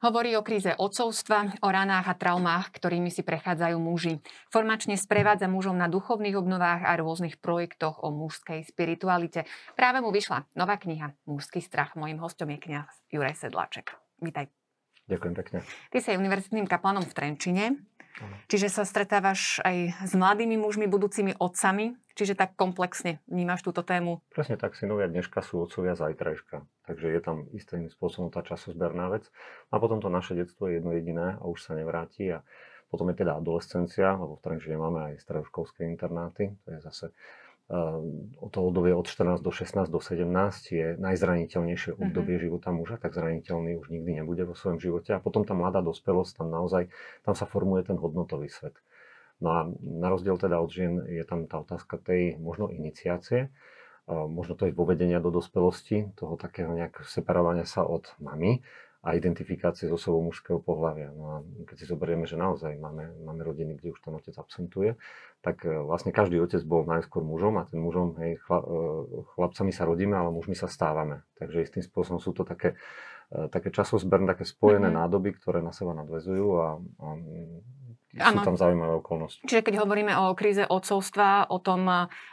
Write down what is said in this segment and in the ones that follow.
Hovorí o kríze odcovstva, o ranách a traumách, ktorými si prechádzajú muži. Formačne sprevádza mužom na duchovných obnovách a rôznych projektoch o mužskej spiritualite. Práve mu vyšla nová kniha Mužský strach. Mojím hostom je kniaz Juraj Sedláček. Vítaj. Ďakujem pekne. Ty si univerzitným kaplanom v Trenčine. Čiže sa stretávaš aj s mladými mužmi, budúcimi otcami, čiže tak komplexne vnímaš túto tému. Presne tak, synovia dneška sú otcovia zajtrajška. Takže je tam istým spôsobom tá časozberná vec. A potom to naše detstvo je jedno jediné a už sa nevráti. A potom je teda adolescencia, lebo v Trenčine máme aj stredoškolské internáty. To je zase to obdobie od 14 do 16 do 17 je najzraniteľnejšie mhm. obdobie mm-hmm. života muža, tak zraniteľný už nikdy nebude vo svojom živote. A potom tá mladá dospelosť, tam naozaj, tam sa formuje ten hodnotový svet. No a na rozdiel teda od žien je tam tá otázka tej možno iniciácie, ehm, možno to je povedenia do dospelosti, toho takého nejak separovania sa od mamy a identifikácie s osobou mužského pohľavia. No a keď si zoberieme, že naozaj máme, máme rodiny, kde už ten otec absentuje, tak e, vlastne každý otec bol najskôr mužom a ten mužom, hej, chla, e, chlapcami sa rodíme, ale mužmi sa stávame. Takže istým spôsobom sú to také, e, také časozberné, také spojené mm-hmm. nádoby, ktoré na seba nadvezujú a, a Ano. sú tam zaujímavé okolnosti. Čiže keď hovoríme o kríze odcovstva, o tom,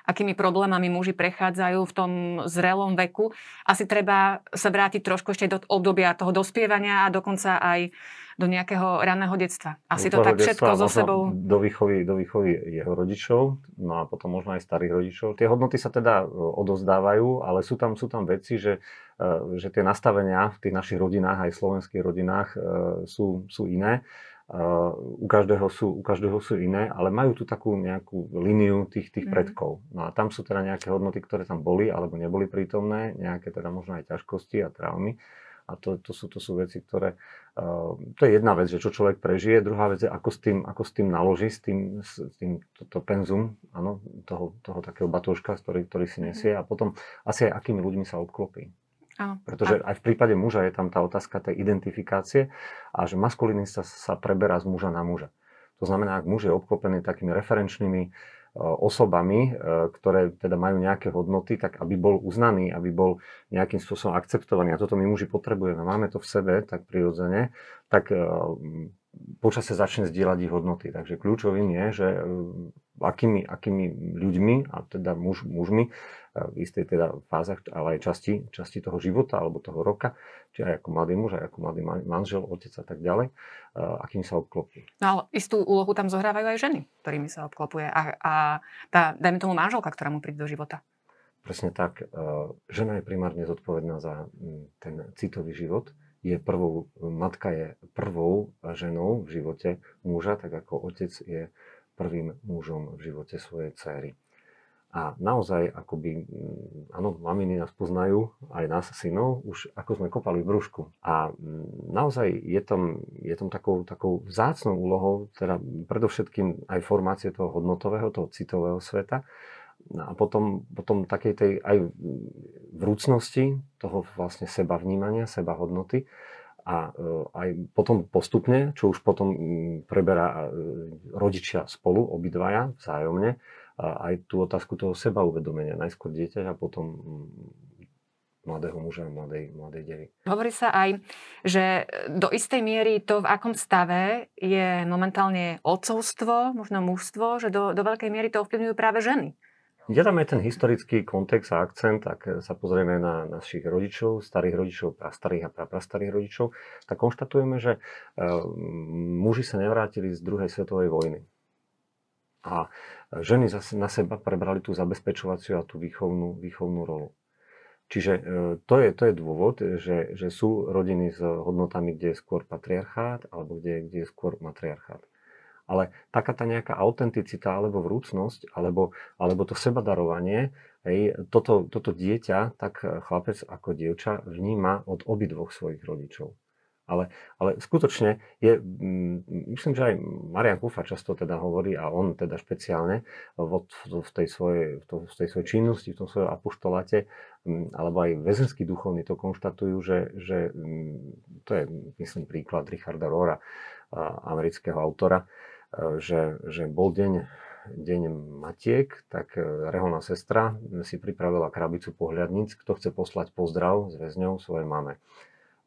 akými problémami muži prechádzajú v tom zrelom veku, asi treba sa vrátiť trošku ešte do obdobia toho dospievania a dokonca aj do nejakého raného detstva. Asi to tak všetko so sebou... Do výchovy, do výchovy jeho rodičov, no a potom možno aj starých rodičov. Tie hodnoty sa teda e, odozdávajú, ale sú tam, sú tam veci, že, e, že tie nastavenia v tých našich rodinách, aj slovenských rodinách e, sú, sú iné u každého sú, u každého sú iné, ale majú tu takú nejakú líniu tých, tých mm. predkov. No a tam sú teda nejaké hodnoty, ktoré tam boli alebo neboli prítomné, nejaké teda možno aj ťažkosti a traumy. A to, to, sú, to sú veci, ktoré... Uh, to je jedna vec, že čo človek prežije. Druhá vec je, ako s tým, ako s tým naloží, s tým, s tým to, to penzum, áno, toho, toho takého batúška, ktorý, ktorý si nesie. A potom asi aj akými ľuďmi sa obklopí. Áno. Pretože aj v prípade muža je tam tá otázka tej identifikácie a že maskulinista sa preberá z muža na muža. To znamená, ak muž je obklopený takými referenčnými e, osobami, e, ktoré teda majú nejaké hodnoty, tak aby bol uznaný, aby bol nejakým spôsobom akceptovaný. A toto my muži potrebujeme. Máme to v sebe tak prirodzene, tak e, počasie začne zdieľať ich hodnoty. Takže kľúčovým je, že akými, akými ľuďmi, a teda muž, mužmi, v istej teda fázach, ale aj časti, časti toho života alebo toho roka, či aj ako mladý muž, aj ako mladý manžel, otec a tak ďalej, akým sa obklopí. No ale istú úlohu tam zohrávajú aj ženy, ktorými sa obklopuje a, a tá, dajme tomu manželka, ktorá mu príde do života. Presne tak. Žena je primárne zodpovedná za ten citový život. Je prvou, matka je prvou ženou v živote muža, tak ako otec je prvým mužom v živote svojej céry. A naozaj, akoby, áno, maminy nás poznajú, aj nás, synov, už ako sme kopali v brúšku. A naozaj je tam, je tam takou, takou vzácnou úlohou, teda predovšetkým aj formácie toho hodnotového, toho citového sveta, no a potom, potom takej tej aj vrúcnosti, toho vlastne seba vnímania, seba hodnoty a e, aj potom postupne, čo už potom preberá e, rodičia spolu, obidvaja vzájomne, aj tú otázku toho seba uvedomenia. Najskôr dieťa a potom mm, mladého muža a mladej, mladej devy. Hovorí sa aj, že do istej miery to, v akom stave je momentálne otcovstvo, možno mužstvo, že do, do veľkej miery to ovplyvňujú práve ženy. Kde tam je ten historický kontext a akcent, ak sa pozrieme na našich rodičov, starých rodičov, starých a prastarých rodičov, tak konštatujeme, že uh, muži sa nevrátili z druhej svetovej vojny. A ženy zase na seba prebrali tú zabezpečovaciu a tú výchovnú, výchovnú rolu. Čiže e, to je, to je dôvod, že, že sú rodiny s hodnotami, kde je skôr patriarchát alebo kde, kde je skôr matriarchát. Ale taká tá nejaká autenticita alebo vrúcnosť alebo, alebo to sebadarovanie, hej, toto, toto dieťa, tak chlapec ako dievča vníma od obidvoch svojich rodičov. Ale, ale skutočne je, mm, myslím, že aj Marian Kufa často teda hovorí, a on teda špeciálne v, v, tej, svojej, v tej svojej činnosti, v tom svojom apoštolate, mm, alebo aj väzenskí duchovní to konštatujú, že, že mm, to je, myslím, príklad Richarda Rora, amerického autora, že, že bol deň, deň Matiek, tak e, reholná sestra si pripravila krabicu pohľadníc, kto chce poslať pozdrav s väzňou svojej mame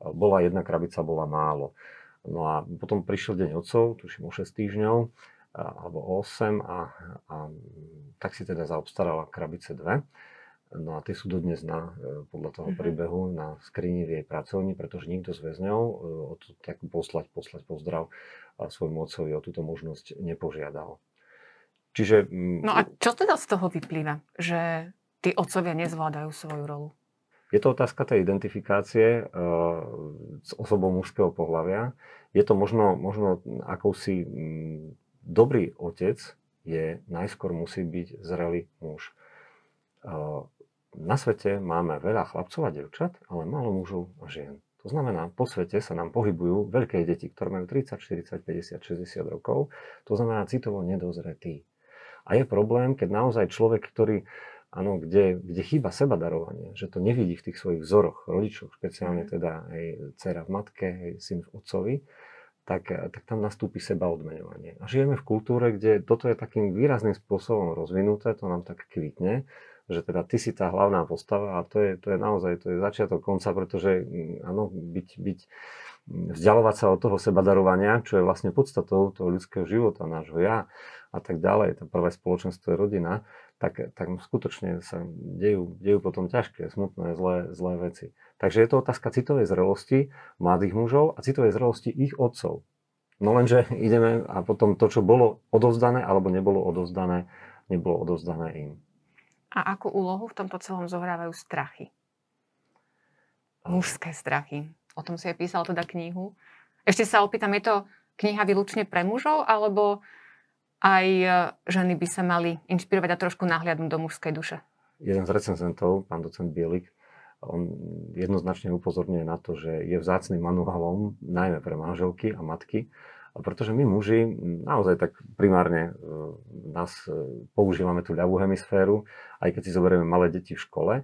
bola jedna krabica, bola málo. No a potom prišiel deň otcov, tuším o 6 týždňov, alebo o 8 a, a tak si teda zaobstarala krabice dve. No a tie sú dodnes na, e, podľa toho mm-hmm. príbehu na skrini v jej pracovni, pretože nikto z väzňov e, o to, tak poslať, poslať pozdrav svojmu otcovi o túto možnosť nepožiadal. Čiže... No a čo teda z toho vyplýva, že tí otcovia nezvládajú svoju rolu? Je to otázka tej identifikácie uh, s osobou mužského pohľavia. Je to možno, možno akousi m, dobrý otec je, najskôr musí byť zrelý muž. Uh, na svete máme veľa chlapcov a devčat, ale málo mužov a žien. To znamená, po svete sa nám pohybujú veľké deti, ktoré majú 30, 40, 50, 60 rokov. To znamená citovo nedozretí. A je problém, keď naozaj človek, ktorý, áno, kde, kde chýba seba darovanie, že to nevidí v tých svojich vzoroch, rodičoch, špeciálne mhm. teda aj dcera v matke, aj syn v otcovi, tak, tak tam nastúpi seba odmeňovanie. A žijeme v kultúre, kde toto je takým výrazným spôsobom rozvinuté, to nám tak kvitne, že teda ty si tá hlavná postava a to je, to je naozaj to je začiatok konca, pretože mm, áno, byť, byť, mm, vzdialovať sa od toho sebadarovania, čo je vlastne podstatou toho ľudského života, nášho ja a tak ďalej, tá prvé spoločenstvo je rodina, tak, tak skutočne sa dejú, dejú potom ťažké, smutné, zlé, zlé veci. Takže je to otázka citovej zrelosti mladých mužov a citovej zrelosti ich otcov. No lenže ideme a potom to, čo bolo odovzdané alebo nebolo odovzdané, nebolo odovzdané im. A akú úlohu v tomto celom zohrávajú strachy? Mužské strachy. O tom si aj písal teda knihu. Ešte sa opýtam, je to kniha výlučne pre mužov, alebo aj e, ženy by sa mali inšpirovať a trošku nahliadnúť do mužskej duše? Jeden z recenzentov, pán docent Bielik, on jednoznačne upozorňuje na to, že je vzácným manuálom najmä pre manželky a matky, pretože my muži naozaj tak primárne e, nás e, používame tú ľavú hemisféru, aj keď si zoberieme malé deti v škole,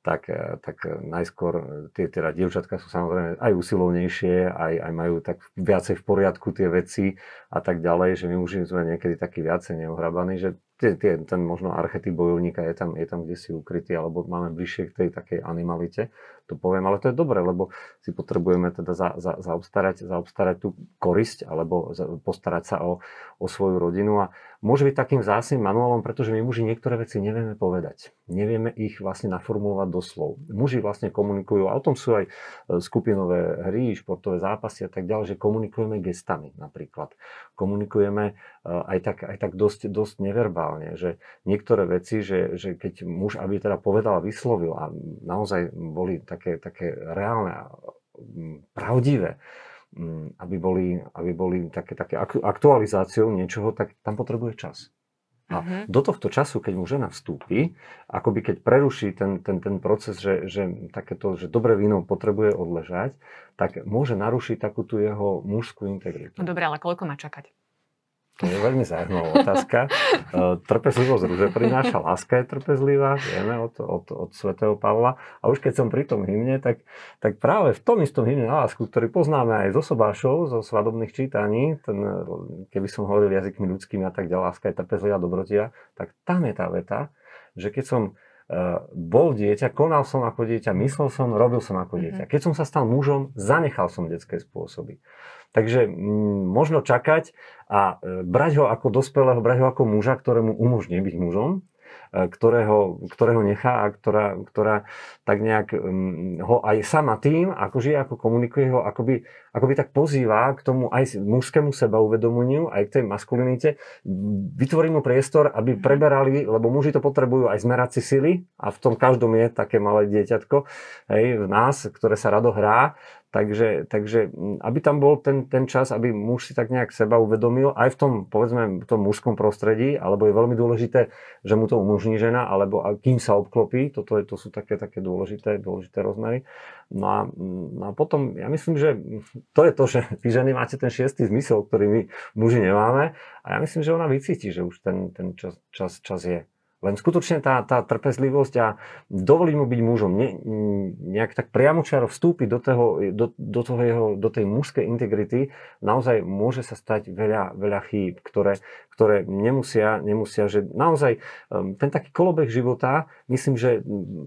tak, e, tak najskôr tie teda dievčatka sú samozrejme aj usilovnejšie, aj, aj majú tak viacej v poriadku tie veci a tak ďalej, že my muži sme niekedy takí viacej neohrabaní, že tie, tie, ten možno archetyp bojovníka je tam, je tam kde si ukrytý, alebo máme bližšie k tej takej animalite to poviem, ale to je dobré, lebo si potrebujeme teda za, za, zaobstarať, zaobstarať tú korisť alebo za, postarať sa o, o svoju rodinu a môže byť takým zásnym manuálom, pretože my muži niektoré veci nevieme povedať. Nevieme ich vlastne naformulovať do slov. Muži vlastne komunikujú, a o tom sú aj e, skupinové hry, športové zápasy a tak ďalej, že komunikujeme gestami napríklad. Komunikujeme aj tak, aj tak dosť, dosť neverbálne, že niektoré veci, že, že keď muž, aby teda povedal a vyslovil a naozaj boli tak také, také reálne a mm, pravdivé, mm, aby boli, aby boli také, také aktualizáciou niečoho, tak tam potrebuje čas. A uh-huh. do tohto času, keď mu žena vstúpi, akoby keď preruší ten, ten, ten proces, že, že, takéto, že dobré víno potrebuje odležať, tak môže narušiť takú tú jeho mužskú integritu. No dobre, ale koľko má čakať? To je veľmi zaujímavá otázka. E, trpezlivosť rúže prináša, láska je trpezlivá, vieme od, od, od svätého Pavla. A už keď som pri tom hymne, tak, tak práve v tom istom hymne na lásku, ktorý poznáme aj zo sobášov, zo svadobných čítaní, ten, keby som hovoril jazykmi ľudskými a tak ďalej, láska je trpezlivá, dobrotia, tak tam je tá veta, že keď som uh, bol dieťa, konal som ako dieťa, myslel som, robil som ako dieťa. Mhm. Keď som sa stal mužom, zanechal som detské spôsoby. Takže m, možno čakať a e, brať ho ako dospelého, brať ho ako muža, ktorému umožní byť mužom, e, ktorého, ktorého nechá a ktorá, ktorá tak nejak um, ho aj sama tým, ako žije, ako komunikuje ho, akoby, akoby tak pozýva k tomu aj mužskému sebauvedomeniu, aj k tej maskulinite, vytvorí mu priestor, aby mhm. preberali, lebo muži to potrebujú aj zmerať si sily. A v tom každom je také malé dieťatko hej, v nás, ktoré sa rado hrá Takže, takže aby tam bol ten, ten čas, aby muž si tak nejak seba uvedomil, aj v tom, povedzme, v tom mužskom prostredí, alebo je veľmi dôležité, že mu to umožní žena, alebo kým sa obklopí, toto je, to sú také, také dôležité, dôležité rozmery. No a, no a potom, ja myslím, že to je to, že vy ženy máte ten šiestý zmysel, ktorý my muži nemáme a ja myslím, že ona vycíti, že už ten, ten čas, čas, čas je. Len skutočne tá, tá trpezlivosť a dovoliť mu byť mužom, ne, nejak tak priamočiaro vstúpiť do, toho, do, do, toho jeho, do tej mužskej integrity, naozaj môže sa stať veľa, veľa chýb, ktoré, ktoré nemusia, nemusia, že naozaj um, ten taký kolobeh života, myslím, že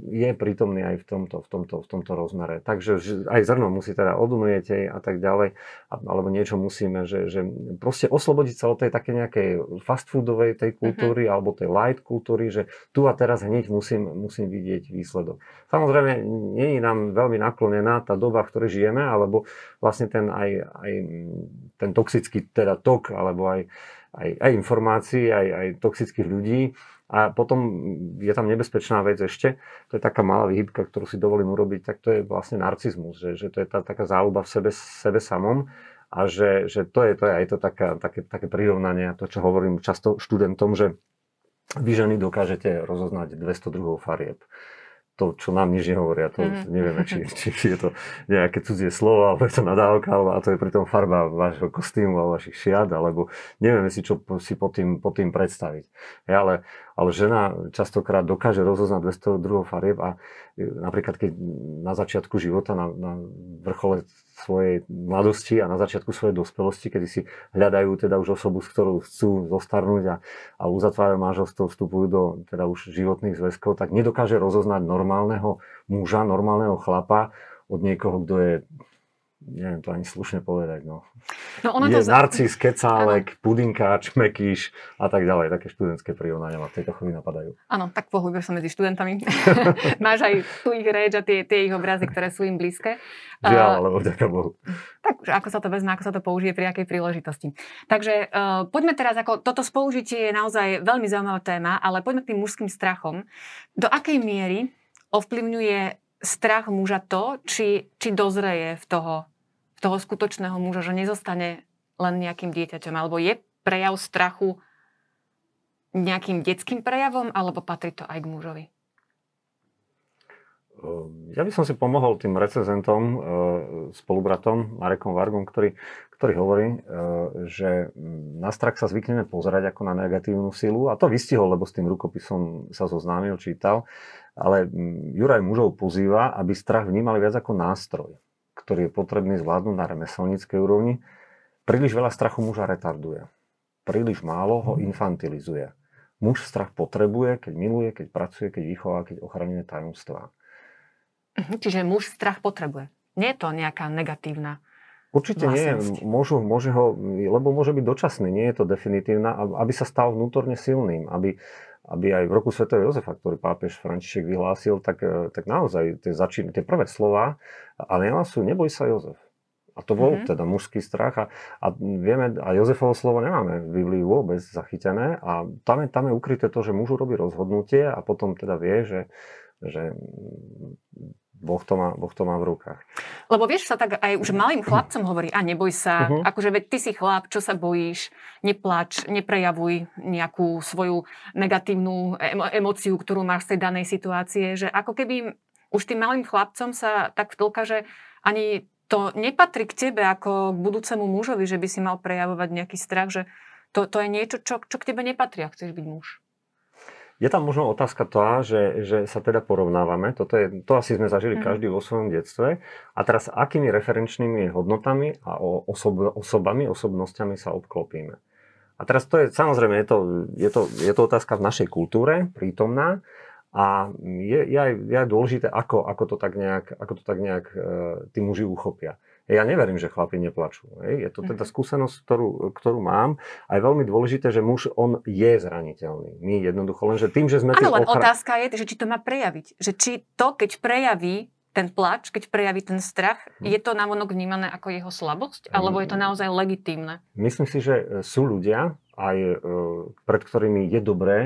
je prítomný aj v tomto, v tomto, v tomto rozmere. Takže aj zrno musí teda odumieť a tak ďalej, alebo niečo musíme, že, že proste oslobodiť sa od tej také nejakej fast foodovej tej kultúry mm-hmm. alebo tej light kultúry, že tu a teraz hneď musím, musím vidieť výsledok. Samozrejme, nie je nám veľmi naklonená tá doba, v ktorej žijeme, alebo vlastne ten aj, aj ten toxický teda tok, alebo aj, aj, aj informácií, aj, aj toxických ľudí. A potom je tam nebezpečná vec ešte, to je taká malá výhybka, ktorú si dovolím urobiť, tak to je vlastne narcizmus, že, že to je tá taká záľuba v sebe, sebe samom a že, že to je to je aj to taká, také, také prirovnanie, to čo hovorím často študentom, že vy ženy dokážete rozoznať 200 druhov farieb. To, čo nám nič nehovoria, to mm. nevieme, či, či, či je to nejaké cudzie slovo, alebo je to nadávka, alebo a to je pritom farba vášho kostýmu alebo vašich šiat, alebo nevieme si, čo si pod tým, pod tým predstaviť. Ja, ale ale žena častokrát dokáže rozoznať 200 druhov farieb a e, napríklad keď na začiatku života, na, na vrchole svojej mladosti a na začiatku svojej dospelosti, kedy si hľadajú teda už osobu, s ktorou chcú zostarnúť a, a uzatvárajú manželstvo, vstupujú do teda už životných zväzkov, tak nedokáže rozoznať normálneho muža, normálneho chlapa od niekoho, kto je neviem to ani slušne povedať, no. no ono je to... narcis, kecálek, ano. pudinkáč, mekíš a tak ďalej. Také študentské prirovnania ma v tejto chvíli napadajú. Áno, tak pohybuješ sa medzi študentami. Máš aj tu ich reč a tie, tie ich obrazy, ktoré sú im blízke. Žiaľ, uh, alebo vďaka Bohu. Tak, ako sa to vezme, ako sa to použije pri akej príležitosti. Takže uh, poďme teraz, ako toto spolužitie je naozaj veľmi zaujímavá téma, ale poďme k tým mužským strachom. Do akej miery ovplyvňuje strach muža to, či, či dozreje v toho toho skutočného muža, že nezostane len nejakým dieťaťom? Alebo je prejav strachu nejakým detským prejavom, alebo patrí to aj k mužovi? Ehm, ja by som si pomohol tým recenzentom, ehm, spolubratom Marekom Vargom, ktorý, ktorý hovorí, ehm, že na strach sa zvykneme pozerať ako na negatívnu silu a to vystihol, lebo s tým rukopisom sa zoznámil, čítal, ale Juraj mužov pozýva, aby strach vnímali viac ako nástroj ktorý je potrebný zvládnuť na remeselníckej úrovni, príliš veľa strachu muža retarduje. Príliš málo ho mhm. infantilizuje. Muž strach potrebuje, keď miluje, keď pracuje, keď vychová, keď ochraňuje tajomstvá. Mhm, čiže muž strach potrebuje. Nie je to nejaká negatívna Určite vlastnosť. nie. Môžu, môže ho, lebo môže byť dočasný, nie je to definitívna, aby sa stal vnútorne silným, aby, aby aj v roku Sv. Jozefa, ktorý pápež František vyhlásil, tak, e, tak naozaj tie, začín, tie prvé slova ale sú neboj sa Jozef. A to bol mm-hmm. teda mužský strach a, a vieme, a Jozefovo slovo nemáme v Biblii vôbec zachytené a tam je, tam je ukryté to, že muž urobí rozhodnutie a potom teda vie, že, že Boh to, má, boh to má v rukách. Lebo vieš, sa tak aj už malým chlapcom hovorí, a neboj sa, uh-huh. akože veď ty si chlap, čo sa bojíš, neplač, neprejavuj nejakú svoju negatívnu emo- emóciu, ktorú máš z tej danej situácie, že ako keby už tým malým chlapcom sa tak vtlka, že ani to nepatrí k tebe ako k budúcemu mužovi, že by si mal prejavovať nejaký strach, že to, to je niečo, čo, čo k tebe nepatrí, ak chceš byť muž. Je tam možno otázka tá, že, že sa teda porovnávame. Toto je, to asi sme zažili mm-hmm. každý vo svojom detstve. A teraz akými referenčnými hodnotami a osob, osobami, osobnosťami sa obklopíme. A teraz to je, samozrejme, je to, je, to, je to otázka v našej kultúre prítomná a je, je, aj, je aj dôležité, ako, ako to tak nejak, ako to tak nejak e, tí muži uchopia. Ja neverím, že chlapi neplačú. Je to teda mhm. skúsenosť, ktorú, ktorú mám. A je veľmi dôležité, že muž, on je zraniteľný. My jednoducho len, že tým, že sme... Áno, len ochra... otázka je, že či to má prejaviť. Že či to, keď prejaví ten plač, keď prejaví ten strach, hm. je to navonok vnímané ako jeho slabosť? Alebo je to naozaj legitímne? Myslím si, že sú ľudia, aj e, pred ktorými je dobré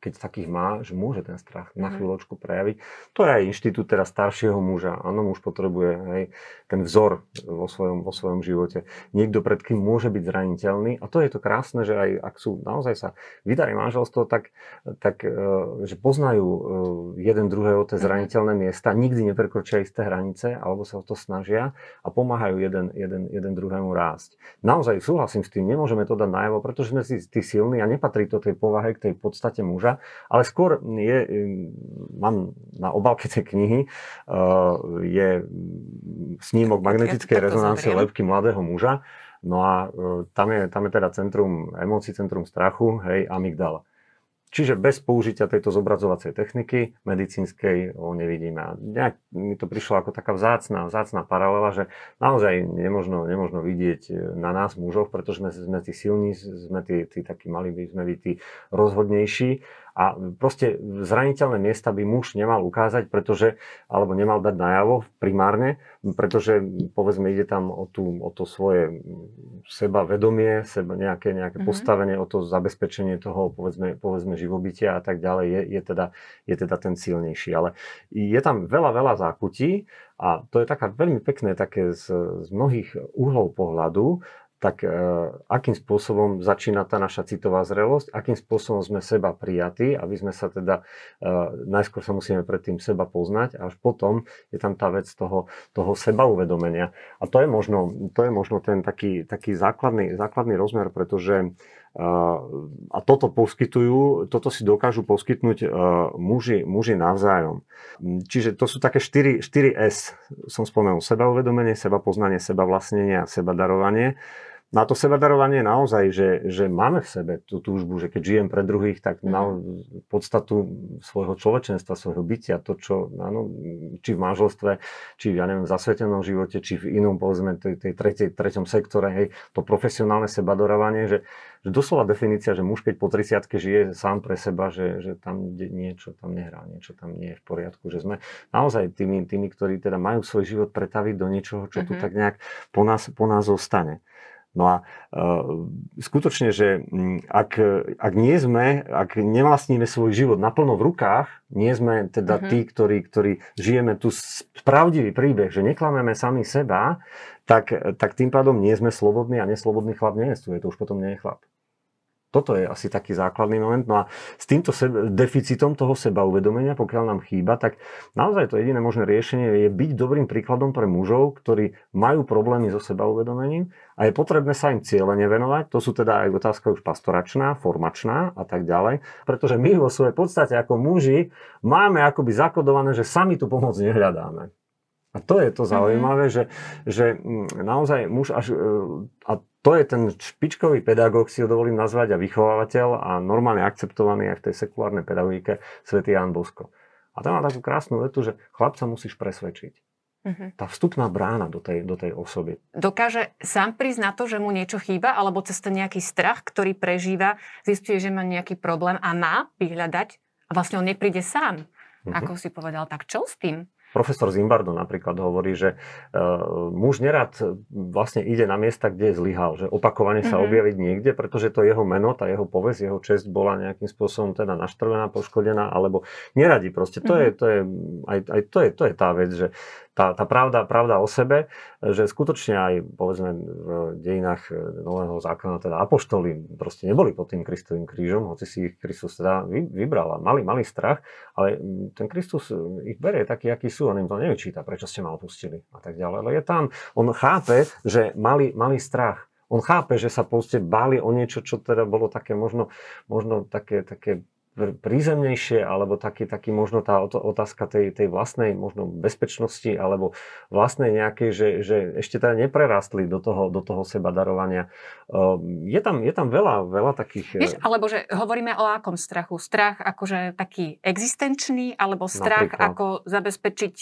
keď takých má, že môže ten strach na mhm. chvíľočku prejaviť. To je aj inštitút teda staršieho muža. Áno, muž potrebuje hej, ten vzor vo svojom, vo svojom živote. Niekto pred kým môže byť zraniteľný. A to je to krásne, že aj ak sú naozaj sa vydarí manželstvo, tak, tak e, že poznajú e, jeden druhého tie mhm. zraniteľné miesta, nikdy neprekročia isté hranice, alebo sa o to snažia a pomáhajú jeden, jeden, jeden druhému rásť. Naozaj súhlasím s tým, nemôžeme to dať najavo, pretože sme si tí silní a nepatrí to tej povahe k tej podstate muža muža, ale skôr je, mám na obálke tej knihy, je snímok magnetickej rezonancie lepky mladého muža, No a tam je, tam je teda centrum emócií, centrum strachu, hej, amygdala. Čiže bez použitia tejto zobrazovacej techniky medicínskej ho nevidíme. A nejak mi to prišlo ako taká vzácná, vzácná paralela, že naozaj nemožno, nemožno vidieť na nás mužoch, pretože sme, sme tí silní, sme tí, tí takí mali by sme byť tí rozhodnejší a proste zraniteľné miesta by muž nemal ukázať, pretože, alebo nemal dať najavo primárne, pretože povedzme ide tam o, tú, o to svoje seba vedomie, seba nejaké, nejaké mm-hmm. postavenie, o to zabezpečenie toho povedzme, povedzme živobytia a tak ďalej je, je, teda, je teda ten silnejší. Ale je tam veľa, veľa zákutí a to je taká veľmi pekné také z, z mnohých uhlov pohľadu, tak e, akým spôsobom začína tá naša citová zrelosť, akým spôsobom sme seba prijatí, aby sme sa teda, e, najskôr sa musíme predtým seba poznať a až potom je tam tá vec toho, toho seba uvedomenia. A to je možno, to je možno ten taký, taký základný, základný rozmer, pretože e, a toto poskytujú, toto si dokážu poskytnúť muži, muži navzájom. Čiže to sú také 4, 4 S, som spomenul, seba uvedomenie, seba poznanie, seba vlastnenie a seba darovanie. Na to sebadarovanie naozaj, že, že máme v sebe tú túžbu, že keď žijem pre druhých, tak mm. na podstatu svojho človečenstva, svojho bytia, to, čo, áno, či v manželstve, či v, ja neviem, zasvetenom živote, či v inom, povedzme, tej, tej tretej, treťom sektore, hej, to profesionálne sebadorovanie, že, že doslova definícia, že muž keď po 30 žije sám pre seba, že, že tam niečo tam nehrá, niečo tam nie je v poriadku, že sme naozaj tými, tými ktorí teda majú svoj život pretaviť do niečoho, čo mm-hmm. tu mhm. tak nejak po nás, po nás zostane. No a uh, skutočne, že ak, ak nie sme, ak nevlastníme svoj život naplno v rukách, nie sme teda uh-huh. tí, ktorí, ktorí žijeme tu pravdivý príbeh, že neklameme sami seba, tak, tak tým pádom nie sme slobodní a neslobodný chlap neestuje. To už potom nie je chlap. Toto je asi taký základný moment. No a s týmto sebe, deficitom toho seba uvedomenia, pokiaľ nám chýba, tak naozaj to jediné možné riešenie je byť dobrým príkladom pre mužov, ktorí majú problémy so seba uvedomením a je potrebné sa im cieľene venovať. To sú teda aj otázka už pastoračná, formačná a tak ďalej. Pretože my vo svojej podstate ako muži máme akoby zakodované, že sami tú pomoc nehľadáme. A to je to mhm. zaujímavé, mm-hmm. že, že mm, naozaj muž až, e, a to je ten špičkový pedagóg, si ho dovolím nazvať, a vychovávateľ a normálne akceptovaný aj v tej sekulárnej pedagogike svätý Jan Bosko. A tam má takú krásnu vetu, že chlapca musíš presvedčiť. Uh-huh. Tá vstupná brána do tej, do tej osoby. Dokáže sám prísť na to, že mu niečo chýba, alebo cez ten nejaký strach, ktorý prežíva, zistuje, že má nejaký problém a má vyhľadať a vlastne on nepríde sám. Uh-huh. Ako si povedal, tak čo s tým? Profesor Zimbardo napríklad hovorí, že uh, muž nerad vlastne ide na miesta, kde zlyhal, že opakovane sa mm-hmm. objaviť niekde, pretože to jeho meno, tá jeho povesť, jeho čest bola nejakým spôsobom teda naštrvená, poškodená, alebo neradi proste. To, mm-hmm. je, to, je, aj, aj to, je, to je tá vec, že tá, tá pravda, pravda o sebe, že skutočne aj povedzme v dejinách Nového zákona teda apoštoli proste neboli pod tým Kristovým krížom, hoci si ich Kristus teda vybral a mali, mali strach, ale ten Kristus ich berie taký, aký sú, on im to nevyčíta, prečo ste ma opustili a tak ďalej. Ale je tam, on chápe, že mali, mali strach. On chápe, že sa proste báli o niečo, čo teda bolo také možno, možno také, také prízemnejšie, alebo taký, taký možno tá otázka tej, tej vlastnej možno bezpečnosti, alebo vlastnej nejakej, že, že ešte teda neprerastli do toho, do toho seba darovania. Ehm, je tam, je tam veľa, veľa takých... Vieš, e, alebo že hovoríme o akom strachu? Strach akože taký existenčný, alebo strach Napríklad. ako zabezpečiť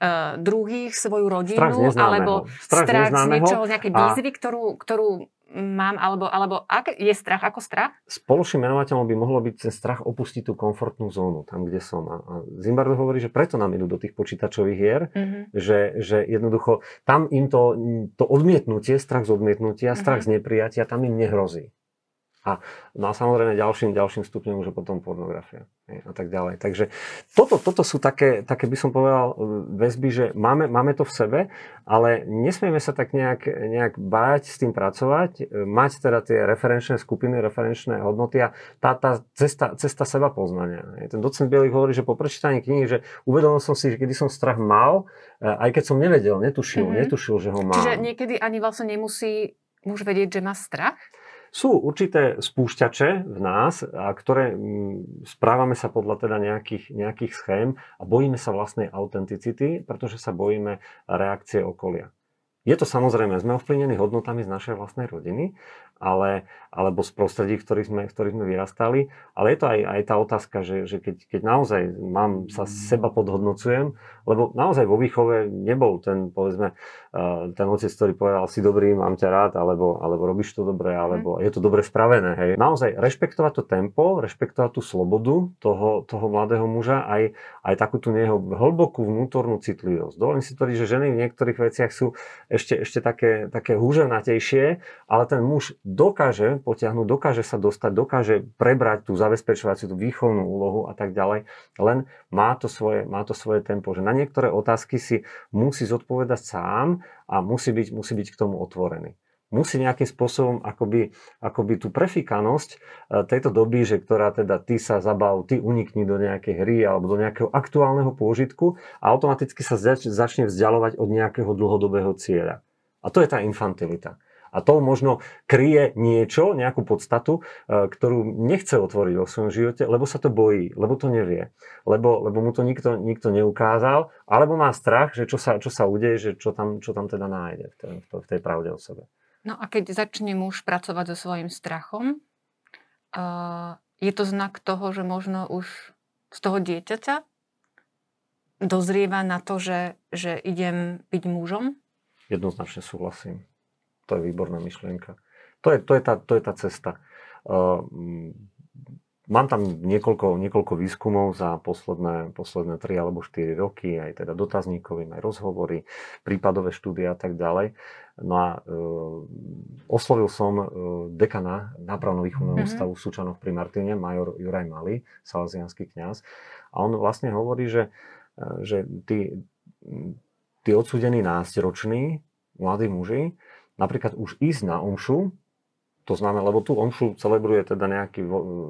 uh, druhých, svoju rodinu, alebo strach, strach z niečoho, nejakej výzvy, a... ktorú, ktorú mám, alebo, alebo ak je strach ako strach? Spoločným menovateľom by mohlo byť ten strach opustiť tú komfortnú zónu, tam, kde som. A Zimbardo hovorí, že preto nám idú do tých počítačových hier, mm-hmm. že, že jednoducho tam im to, to odmietnutie, strach z odmietnutia, mm-hmm. strach z neprijatia, tam im nehrozí. A, no a samozrejme ďalším, ďalším stupňom už je potom pornografia a tak ďalej. Takže toto, toto sú také, také, by som povedal, väzby, že máme, máme to v sebe, ale nesmieme sa tak nejak, nejak báť s tým pracovať, mať teda tie referenčné skupiny, referenčné hodnoty a tá, tá cesta, cesta seba poznania. Ten docent Bielik hovorí, že po prečítaní knihy, že uvedomil som si, že kedy som strach mal, aj keď som nevedel, netušil, mm-hmm. netušil, že ho mám. Čiže niekedy ani vlastne nemusí muž vedieť, že má strach? Sú určité spúšťače v nás, a ktoré mm, správame sa podľa teda nejakých, nejakých schém a bojíme sa vlastnej autenticity, pretože sa bojíme reakcie okolia. Je to samozrejme, sme ovplyvnení hodnotami z našej vlastnej rodiny, ale, alebo z prostredí, v ktorých sme, v ktorých sme vyrastali, ale je to aj, aj tá otázka, že, že keď, keď naozaj mám sa seba podhodnocujem, lebo naozaj vo výchove nebol ten, povedzme, uh, ten otec, ktorý povedal si dobrý, mám ťa rád, alebo, alebo robíš to dobre, alebo mhm. je to dobre spravené. Hej. Naozaj rešpektovať to tempo, rešpektovať tú slobodu toho, toho mladého muža, aj, aj takú tú neho hlbokú vnútornú citlivosť. Dovolím si tvrdiť, že ženy v niektorých veciach sú ešte, ešte také, také húženatejšie, ale ten muž dokáže potiahnuť, dokáže sa dostať, dokáže prebrať tú zabezpečovaciu, tú výchovnú úlohu a tak ďalej, len má to svoje, má to svoje tempo, že na niektoré otázky si musí zodpovedať sám a musí byť, musí byť k tomu otvorený musí nejakým spôsobom akoby, akoby tú prefikanosť e, tejto doby, že ktorá teda ty sa zabav, ty unikni do nejakej hry alebo do nejakého aktuálneho pôžitku a automaticky sa začne vzdialovať od nejakého dlhodobého cieľa. A to je tá infantilita. A to možno kryje niečo, nejakú podstatu, e, ktorú nechce otvoriť vo svojom živote, lebo sa to bojí, lebo to nevie, lebo, lebo mu to nikto, nikto neukázal, alebo má strach, že čo sa, čo sa udeje, že čo tam, čo tam teda nájde v tej, v tej pravde o sebe. No a keď začne muž pracovať so svojím strachom, uh, je to znak toho, že možno už z toho dieťaťa dozrieva na to, že, že idem byť mužom? Jednoznačne súhlasím. To je výborná myšlienka. To je, to je, tá, to je tá cesta. Uh, Mám tam niekoľko, niekoľko výskumov za posledné, posledné 3 alebo 4 roky, aj teda dotazníkovým, aj rozhovory, prípadové štúdie a tak ďalej. No a e, oslovil som e, dekana nápravno-výchovného mm-hmm. ústavu v Sučanoch pri Martine, major Juraj Mali, salazianský kňaz. A on vlastne hovorí, že, e, že tí, tí odsúdení násťroční mladí muži, napríklad už ísť na omšu, to znamená, lebo tu omšu celebruje teda nejaký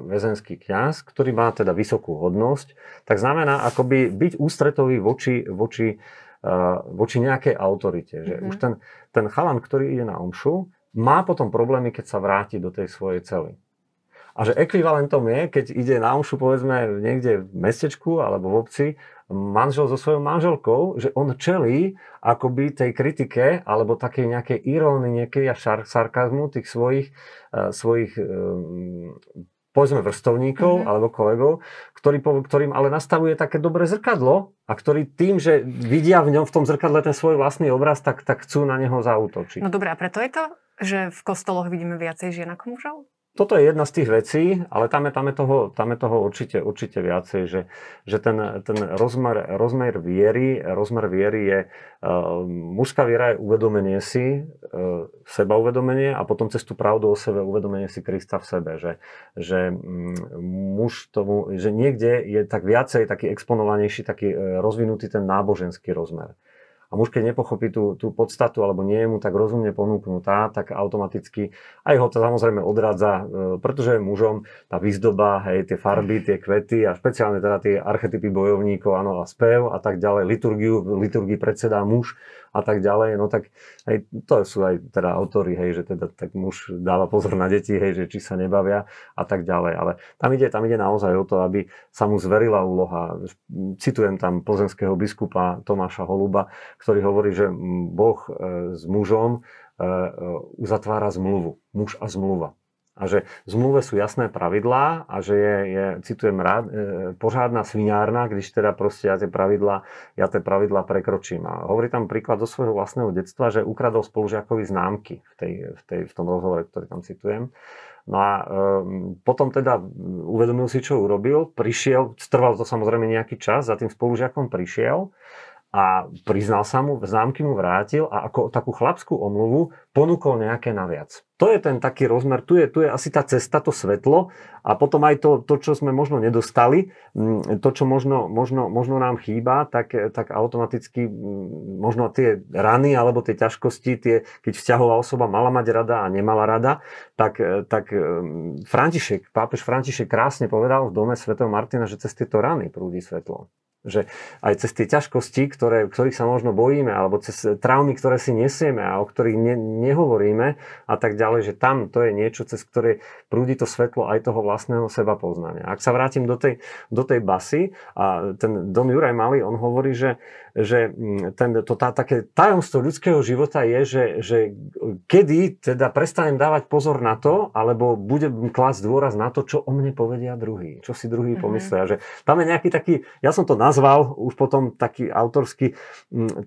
väzenský kňaz, ktorý má teda vysokú hodnosť, tak znamená akoby byť ústretový voči, voči, uh, voči nejakej autorite. Že mm-hmm. už ten, ten chalan, ktorý ide na omšu, má potom problémy, keď sa vráti do tej svojej cely. A že ekvivalentom je, keď ide na omšu povedzme niekde v mestečku alebo v obci manžel so svojou manželkou, že on čelí akoby tej kritike alebo takej nejakej irónii, nejakej šar, sarkazmu tých svojich, uh, svojich uh, povedzme vrstovníkov mm-hmm. alebo kolegov, ktorý, ktorým ale nastavuje také dobré zrkadlo a ktorí tým, že vidia v ňom v tom zrkadle ten svoj vlastný obraz, tak, tak chcú na neho zautočiť. No dobré, a preto je to, že v kostoloch vidíme viacej žien ako mužov? Toto je jedna z tých vecí, ale tam je, tam je, toho, tam je toho určite, určite viacej, že, že ten, ten rozmer, rozmer viery, rozmer viery je, uh, mužská viera je uvedomenie si, uh, seba uvedomenie a potom cez tú pravdu o sebe uvedomenie si Krista v sebe, že, že um, muž tomu, že niekde je tak viacej taký exponovanejší, taký uh, rozvinutý ten náboženský rozmer. A muž, keď nepochopí tú, tú podstatu, alebo nie je mu tak rozumne ponúknutá, tak automaticky aj ho to samozrejme odradza, e, pretože je mužom tá výzdoba, hej, tie farby, tie kvety a špeciálne teda tie archetypy bojovníkov, áno, a spev a tak ďalej, liturgiu, liturgii predsedá muž, a tak ďalej, no tak aj to sú aj teda autory, hej, že teda tak muž dáva pozor na deti, hej, že či sa nebavia a tak ďalej. Ale tam ide, tam ide naozaj o to, aby sa mu zverila úloha. Citujem tam plzenského biskupa Tomáša Holuba, ktorý hovorí, že Boh e, s mužom e, e, uzatvára zmluvu. Muž a zmluva a že v zmluve sú jasné pravidlá a že je, je citujem rád, e, pořádna sviňárna, když teda proste ja tie pravidlá, ja tie pravidlá prekročím. A hovorí tam príklad zo svojho vlastného detstva, že ukradol spolužiakovi známky v, tej, v, tej, v tom rozhovore, ktorý tam citujem. No a e, potom teda uvedomil si, čo urobil, prišiel, trval to samozrejme nejaký čas, za tým spolužiakom prišiel a priznal sa mu, známky mu vrátil a ako takú chlapskú omluvu ponúkol nejaké naviac. To je ten taký rozmer, tu je, tu je asi tá cesta, to svetlo a potom aj to, to čo sme možno nedostali, mm, to, čo možno, možno, možno nám chýba, tak, tak automaticky mm, možno tie rany alebo tie ťažkosti, tie, keď vzťahová osoba mala mať rada a nemala rada, tak, tak mm, František, pápež František krásne povedal v dome svätého Martina, že cez tieto rany prúdi svetlo. Že aj cez tie ťažkosti, ktoré, ktorých sa možno bojíme, alebo cez traumy, ktoré si nesieme a o ktorých ne, nehovoríme a tak ďalej, že tam to je niečo, cez ktoré prúdi to svetlo aj toho vlastného seba poznania. Ak sa vrátim do tej, do tej basy a ten Don Juraj Mali, on hovorí, že, že mm, ten, to tá, také tajomstvo ľudského života je, že, že kedy teda prestanem dávať pozor na to, alebo budem klásť dôraz na to, čo o mne povedia druhý, čo si druhý mm-hmm. pomyslia. Že tam je nejaký taký, ja som to nazval už potom taký autorský,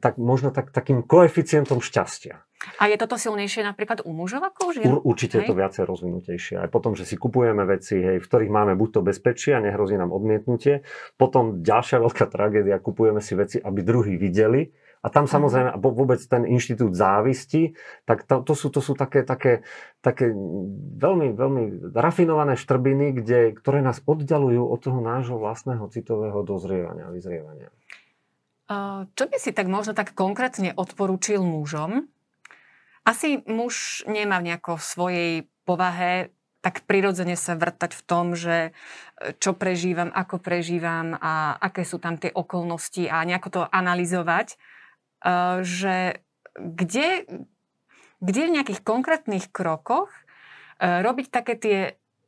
tak možno tak, takým koeficientom šťastia. A je toto silnejšie napríklad u mužov ako u žien? Určite hej? je to viacej rozvinutejšie. Aj potom, že si kupujeme veci, hej, v ktorých máme buď to bezpečie a nehrozí nám odmietnutie. Potom ďalšia veľká tragédia, kupujeme si veci, aby druhí videli. A tam samozrejme vôbec ten inštitút závisti, tak to, to, sú, to sú také, také, také veľmi, veľmi rafinované štrbiny, kde, ktoré nás oddalujú od toho nášho vlastného citového dozrievania vyzrievania. Čo by si tak možno tak konkrétne odporúčil mužom? Asi muž nemá nejako v svojej povahe tak prirodzene sa vrtať v tom, že e, čo prežívam, ako prežívam a aké sú tam tie okolnosti a nejako to analyzovať, že kde, kde v nejakých konkrétnych krokoch e, robiť také tie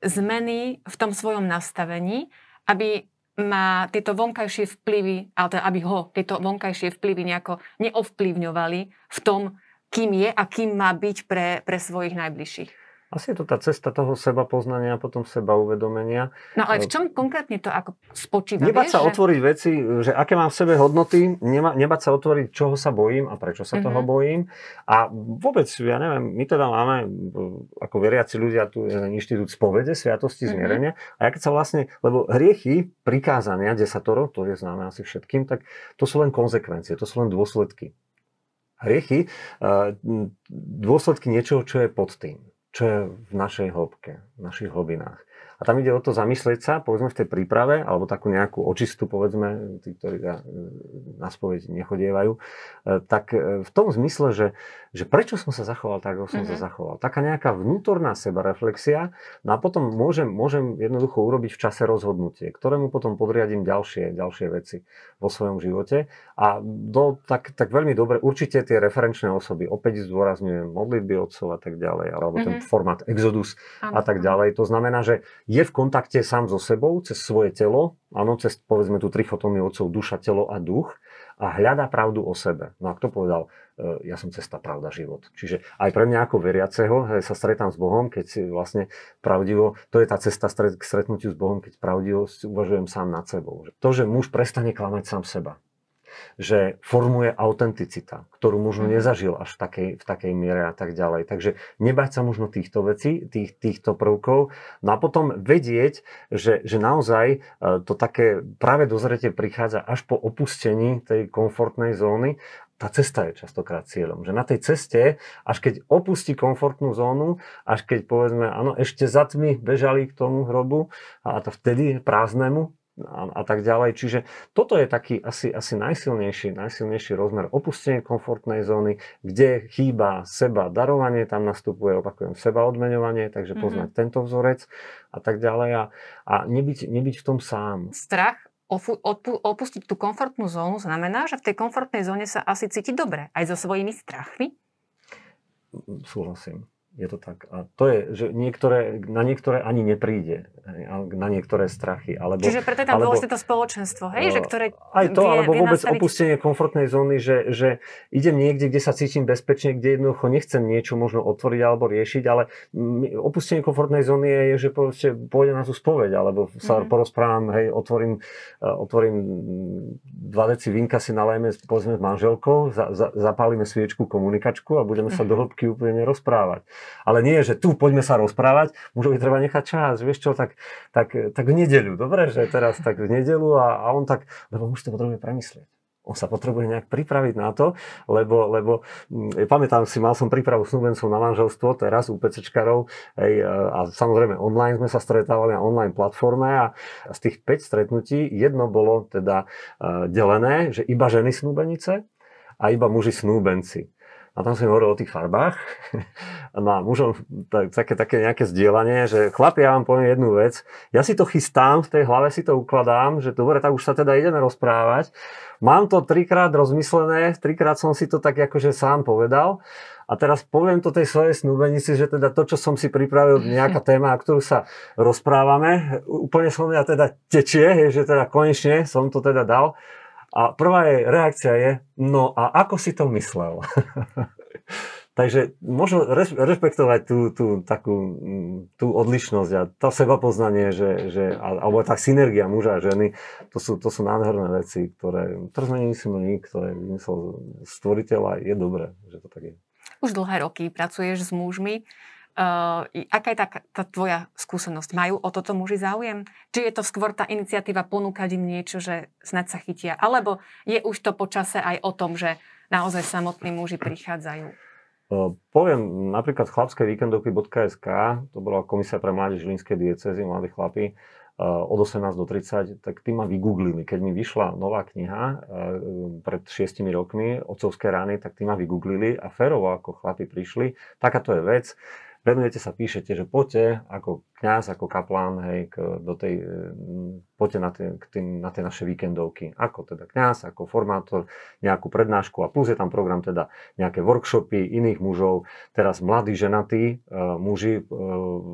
zmeny v tom svojom nastavení, aby má tieto vonkajšie vplyvy, ale teda aby ho tieto vonkajšie vplyvy nejako neovplyvňovali v tom, kým je a kým má byť pre, pre svojich najbližších. Asi je to tá cesta toho seba poznania a potom seba uvedomenia. No ale v čom konkrétne to ako spočíva? Nebať sa že... otvoriť veci, že aké mám v sebe hodnoty, nema, nebať sa otvoriť, čoho sa bojím a prečo sa mm-hmm. toho bojím. A vôbec, ja neviem, my teda máme ako veriaci ľudia tu inštitút spovede, sviatosti, mm-hmm. zmierenia. A ja keď sa vlastne, lebo hriechy, prikázania, desatoro, to je známe asi všetkým, tak to sú len konsekvencie, to sú len dôsledky hriechy, dôsledky niečoho, čo je pod tým, čo je v našej hĺbke, v našich hlbinách. A tam ide o to zamyslieť sa, povedzme v tej príprave, alebo takú nejakú očistu, povedzme, tí, ktorí na spoveď nechodievajú, e, tak e, v tom zmysle, že, že prečo som sa zachoval tak, ako som mm-hmm. sa mhm. zachoval. Taká nejaká vnútorná sebareflexia, no a potom môžem, môžem jednoducho urobiť v čase rozhodnutie, ktorému potom podriadím ďalšie, ďalšie veci vo svojom živote. A do, tak, tak veľmi dobre, určite tie referenčné osoby, opäť zdôrazňujem modlitby otcov a tak ďalej, alebo mm-hmm. ten mhm. formát Exodus a tak ďalej. To znamená, že je v kontakte sám so sebou, cez svoje telo, áno, cez povedzme tú trichotómiu otcov duša, telo a duch a hľadá pravdu o sebe. No a kto povedal, e, ja som cesta, pravda, život. Čiže aj pre mňa ako veriaceho sa stretám s Bohom, keď si vlastne pravdivo, to je tá cesta k stretnutiu s Bohom, keď pravdivo uvažujem sám nad sebou. To, že muž prestane klamať sám seba že formuje autenticita, ktorú možno mhm. nezažil až v takej, v takej miere a tak ďalej. Takže nebať sa možno týchto vecí, tých, týchto prvkov, no a potom vedieť, že, že naozaj e, to také práve dozretie prichádza až po opustení tej komfortnej zóny tá cesta je častokrát cieľom. Že na tej ceste, až keď opustí komfortnú zónu, až keď povedzme, áno, ešte za tmy bežali k tomu hrobu a to vtedy prázdnemu, a, a tak ďalej. Čiže toto je taký asi, asi najsilnejší, najsilnejší rozmer opustenie komfortnej zóny, kde chýba seba darovanie, tam nastupuje, opakujem, seba odmeňovanie, takže mhm. poznať mm-hmm. tento vzorec a tak ďalej a, a nebyť, nebyť v tom sám. Strach opustiť tú komfortnú zónu znamená, že v tej komfortnej zóne sa asi cíti dobre, aj so svojimi strachmi? Súhlasím. Je to tak. A to je, že niektoré, na niektoré ani nepríde, na niektoré strachy. Alebo, Čiže preto je tam alebo, dôležité to spoločenstvo, hej? Že ktoré aj to, vie, alebo vie vôbec nastaviť... opustenie komfortnej zóny, že, že idem niekde, kde sa cítim bezpečne, kde jednoducho nechcem niečo možno otvoriť alebo riešiť, ale opustenie komfortnej zóny je, že proste pôjdem na tú spoveď, alebo sa mm-hmm. porozprávam, hej, otvorím, e, otvorím dva deci vinka si nalajeme, povedzme s manželkou, za, za, zapálime sviečku komunikačku a budeme sa mm-hmm. do hĺbky úplne rozprávať. Ale nie, že tu poďme sa rozprávať, mužovi treba nechať čas, vieš čo, tak, tak, tak v nedeľu, dobre, že teraz tak v nedeľu a, a on tak, lebo muž to potrebuje premyslieť. On sa potrebuje nejak pripraviť na to, lebo, lebo hm, pamätám si, mal som prípravu snúbencov na manželstvo, teraz u PCčkarov, hej, a samozrejme online sme sa stretávali na online platforme a z tých 5 stretnutí jedno bolo teda uh, delené, že iba ženy snúbenice a iba muži snúbenci. A tam som hovoril o tých farbách. No a mužom tak, také, také nejaké zdieľanie, že chlapi, ja vám poviem jednu vec. Ja si to chystám, v tej hlave si to ukladám, že dobre, tak už sa teda ideme rozprávať. Mám to trikrát rozmyslené, trikrát som si to tak akože sám povedal. A teraz poviem to tej svojej snúbenici, že teda to, čo som si pripravil, nejaká téma, o ktorú sa rozprávame, úplne som mňa teda tečie, že teda konečne som to teda dal. A prvá jej reakcia je, no a ako si to myslel? Takže možno rešpektovať tú, tú, takú, mm, tú odlišnosť a to seba poznanie, že, že, alebo tá synergia muža a ženy, to sú, to sú nádherné veci, ktoré, ktoré sme nemysleli nik, ktoré vymyslel stvoriteľ a je dobré, že to tak je. Už dlhé roky pracuješ s mužmi. Uh, aká je tá, tá tvoja skúsenosť? Majú o toto muži záujem? Či je to skôr tá iniciatíva ponúkať im niečo, že snad sa chytia? Alebo je už to počase aj o tom, že naozaj samotní muži prichádzajú? Uh, poviem napríklad chlapské víkendovky.sk, to bola komisia pre mládež Žilinskej diecezy, mladí chlapi, uh, od 18 do 30, tak tí ma vygooglili. Keď mi vyšla nová kniha uh, pred 6 rokmi, Otcovské rány, tak tí ma vygooglili a férovo ako chlapi prišli. Takáto je vec venujete sa, píšete, že poďte ako kňaz, ako kaplán, hej, k, do tej, poďte na, tie, k tým, na tie naše víkendovky. Ako teda kňaz, ako formátor, nejakú prednášku a plus je tam program teda nejaké workshopy iných mužov. Teraz mladí ženatí uh, muži uh,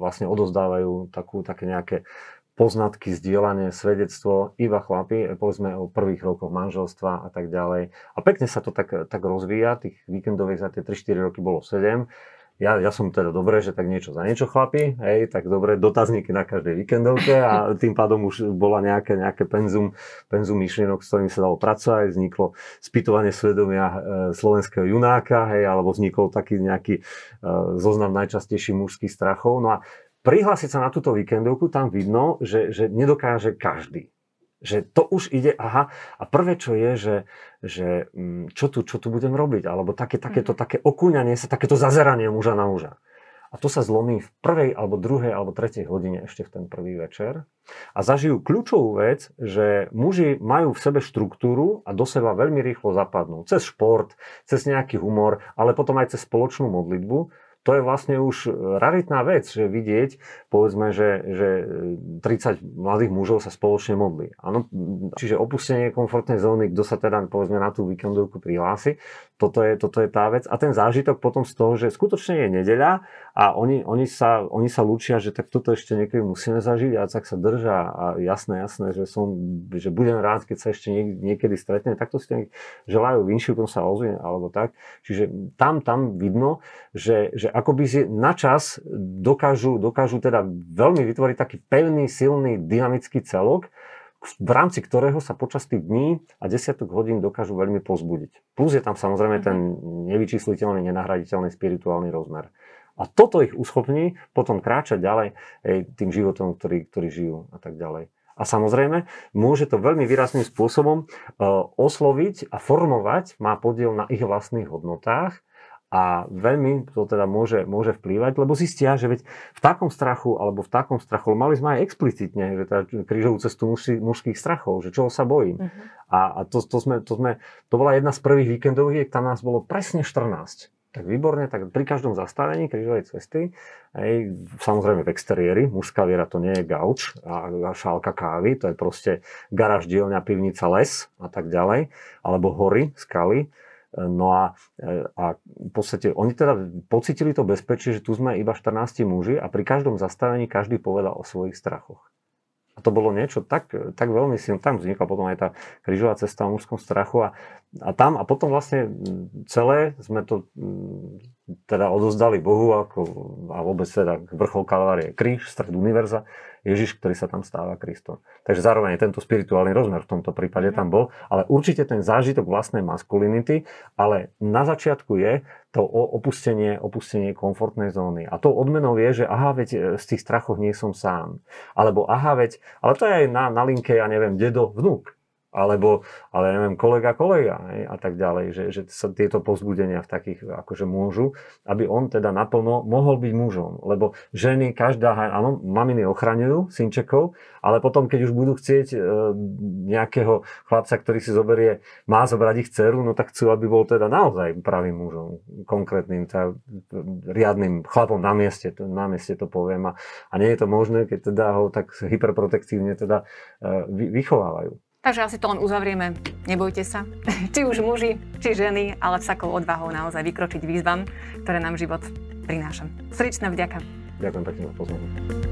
vlastne odozdávajú takú, také nejaké poznatky, zdieľanie, svedectvo, iba chlapi, povedzme o prvých rokoch manželstva a tak ďalej. A pekne sa to tak, tak rozvíja, tých víkendových za tie 3-4 roky bolo 7 ja, ja som teda dobré, že tak niečo za niečo chlapi, hej, tak dobre, dotazníky na každej víkendovke a tým pádom už bola nejaké, nejaké penzum, penzum myšlienok, s ktorým sa dalo pracovať, vzniklo spýtovanie svedomia e, slovenského junáka, hej, alebo vznikol taký nejaký e, zoznam najčastejších mužských strachov. No a prihlásiť sa na túto víkendovku, tam vidno, že, že nedokáže každý. Že to už ide, aha, a prvé, čo je, že, že mm, čo, tu, čo tu budem robiť, alebo také, takéto mhm. také okúňanie sa, takéto zazeranie muža na muža. A to sa zlomí v prvej, alebo druhej, alebo tretej hodine ešte v ten prvý večer. A zažijú kľúčovú vec, že muži majú v sebe štruktúru a do seba veľmi rýchlo zapadnú. Cez šport, cez nejaký humor, ale potom aj cez spoločnú modlitbu to je vlastne už raritná vec, že vidieť, povedzme, že, že 30 mladých mužov sa spoločne modlí. Ano, čiže opustenie komfortnej zóny, kto sa teda povedzme na tú víkendovku prihlási, toto je, toto je tá vec. A ten zážitok potom z toho, že skutočne je nedeľa a oni, oni, sa, oni sa lúčia, že tak toto ešte niekedy musíme zažiť a tak sa držia a jasné, jasné, že, som, že budem rád, keď sa ešte niekedy stretne, tak to si želajú vinšiu, sa ozvie alebo tak. Čiže tam, tam vidno, že, že akoby na čas dokážu, dokážu teda veľmi vytvoriť taký pevný, silný, dynamický celok, v rámci ktorého sa počas tých dní a desiatok hodín dokážu veľmi pozbudiť. Plus je tam samozrejme ten nevyčísliteľný, nenahraditeľný spirituálny rozmer. A toto ich uschopní potom kráčať ďalej ej, tým životom, ktorý, ktorý žijú a tak ďalej. A samozrejme, môže to veľmi výrazným spôsobom uh, osloviť a formovať, má podiel na ich vlastných hodnotách a veľmi to teda môže, môže vplývať, lebo zistia, že veď v takom strachu alebo v takom strachu, mali sme aj explicitne, že teda krížovú cestu mužských, mužských strachov, že čoho sa bojím. Uh-huh. A, a to, to, sme, to, sme, to bola jedna z prvých víkendoviek, tam nás bolo presne 14. Tak výborne, tak pri každom zastavení krížovej cesty, aj, samozrejme v exteriéri, mužská viera to nie je gauč a, a šálka kávy, to je proste garáž, dielňa, pivnica, les a tak ďalej, alebo hory, skaly No a, e, a v podstate oni teda pocitili to bezpečie, že tu sme iba 14 muži a pri každom zastavení každý povedal o svojich strachoch. A to bolo niečo tak, tak veľmi silné. Tam vznikla potom aj tá krížová cesta o mužskom strachu a, a tam a potom vlastne celé sme to teda odozdali Bohu ako, a vôbec teda vrchol Kalvárie kríž, stred univerza Ježiš, ktorý sa tam stáva Kristom. Takže zároveň tento spirituálny rozmer v tomto prípade tam bol, ale určite ten zážitok vlastnej maskulinity, ale na začiatku je to opustenie, opustenie komfortnej zóny. A to odmenou je, že aha, veď e, z tých strachoch nie som sám. Alebo aha, veď, ale to je aj na, na linke, ja neviem, dedo, vnúk. Alebo, ale neviem, kolega, kolega hej, a tak ďalej, že, že sa tieto pozbudenia v takých akože môžu, aby on teda naplno mohol byť mužom, lebo ženy, každá, áno, maminy ochraňujú synčekov, ale potom, keď už budú chcieť e, nejakého chlapca, ktorý si zoberie, má zobrať ich dceru, no tak chcú, aby bol teda naozaj pravým mužom, konkrétnym, teda, riadnym chlapom na mieste, to, na mieste to poviem a, a nie je to možné, keď teda ho tak hyperprotektívne teda e, vychovávajú. Takže asi to len uzavrieme. Nebojte sa. či už muži, či ženy, ale s takou odvahou naozaj vykročiť výzvam, ktoré nám život prináša. Srdečná vďaka. Ďakujem pekne za pozornosť.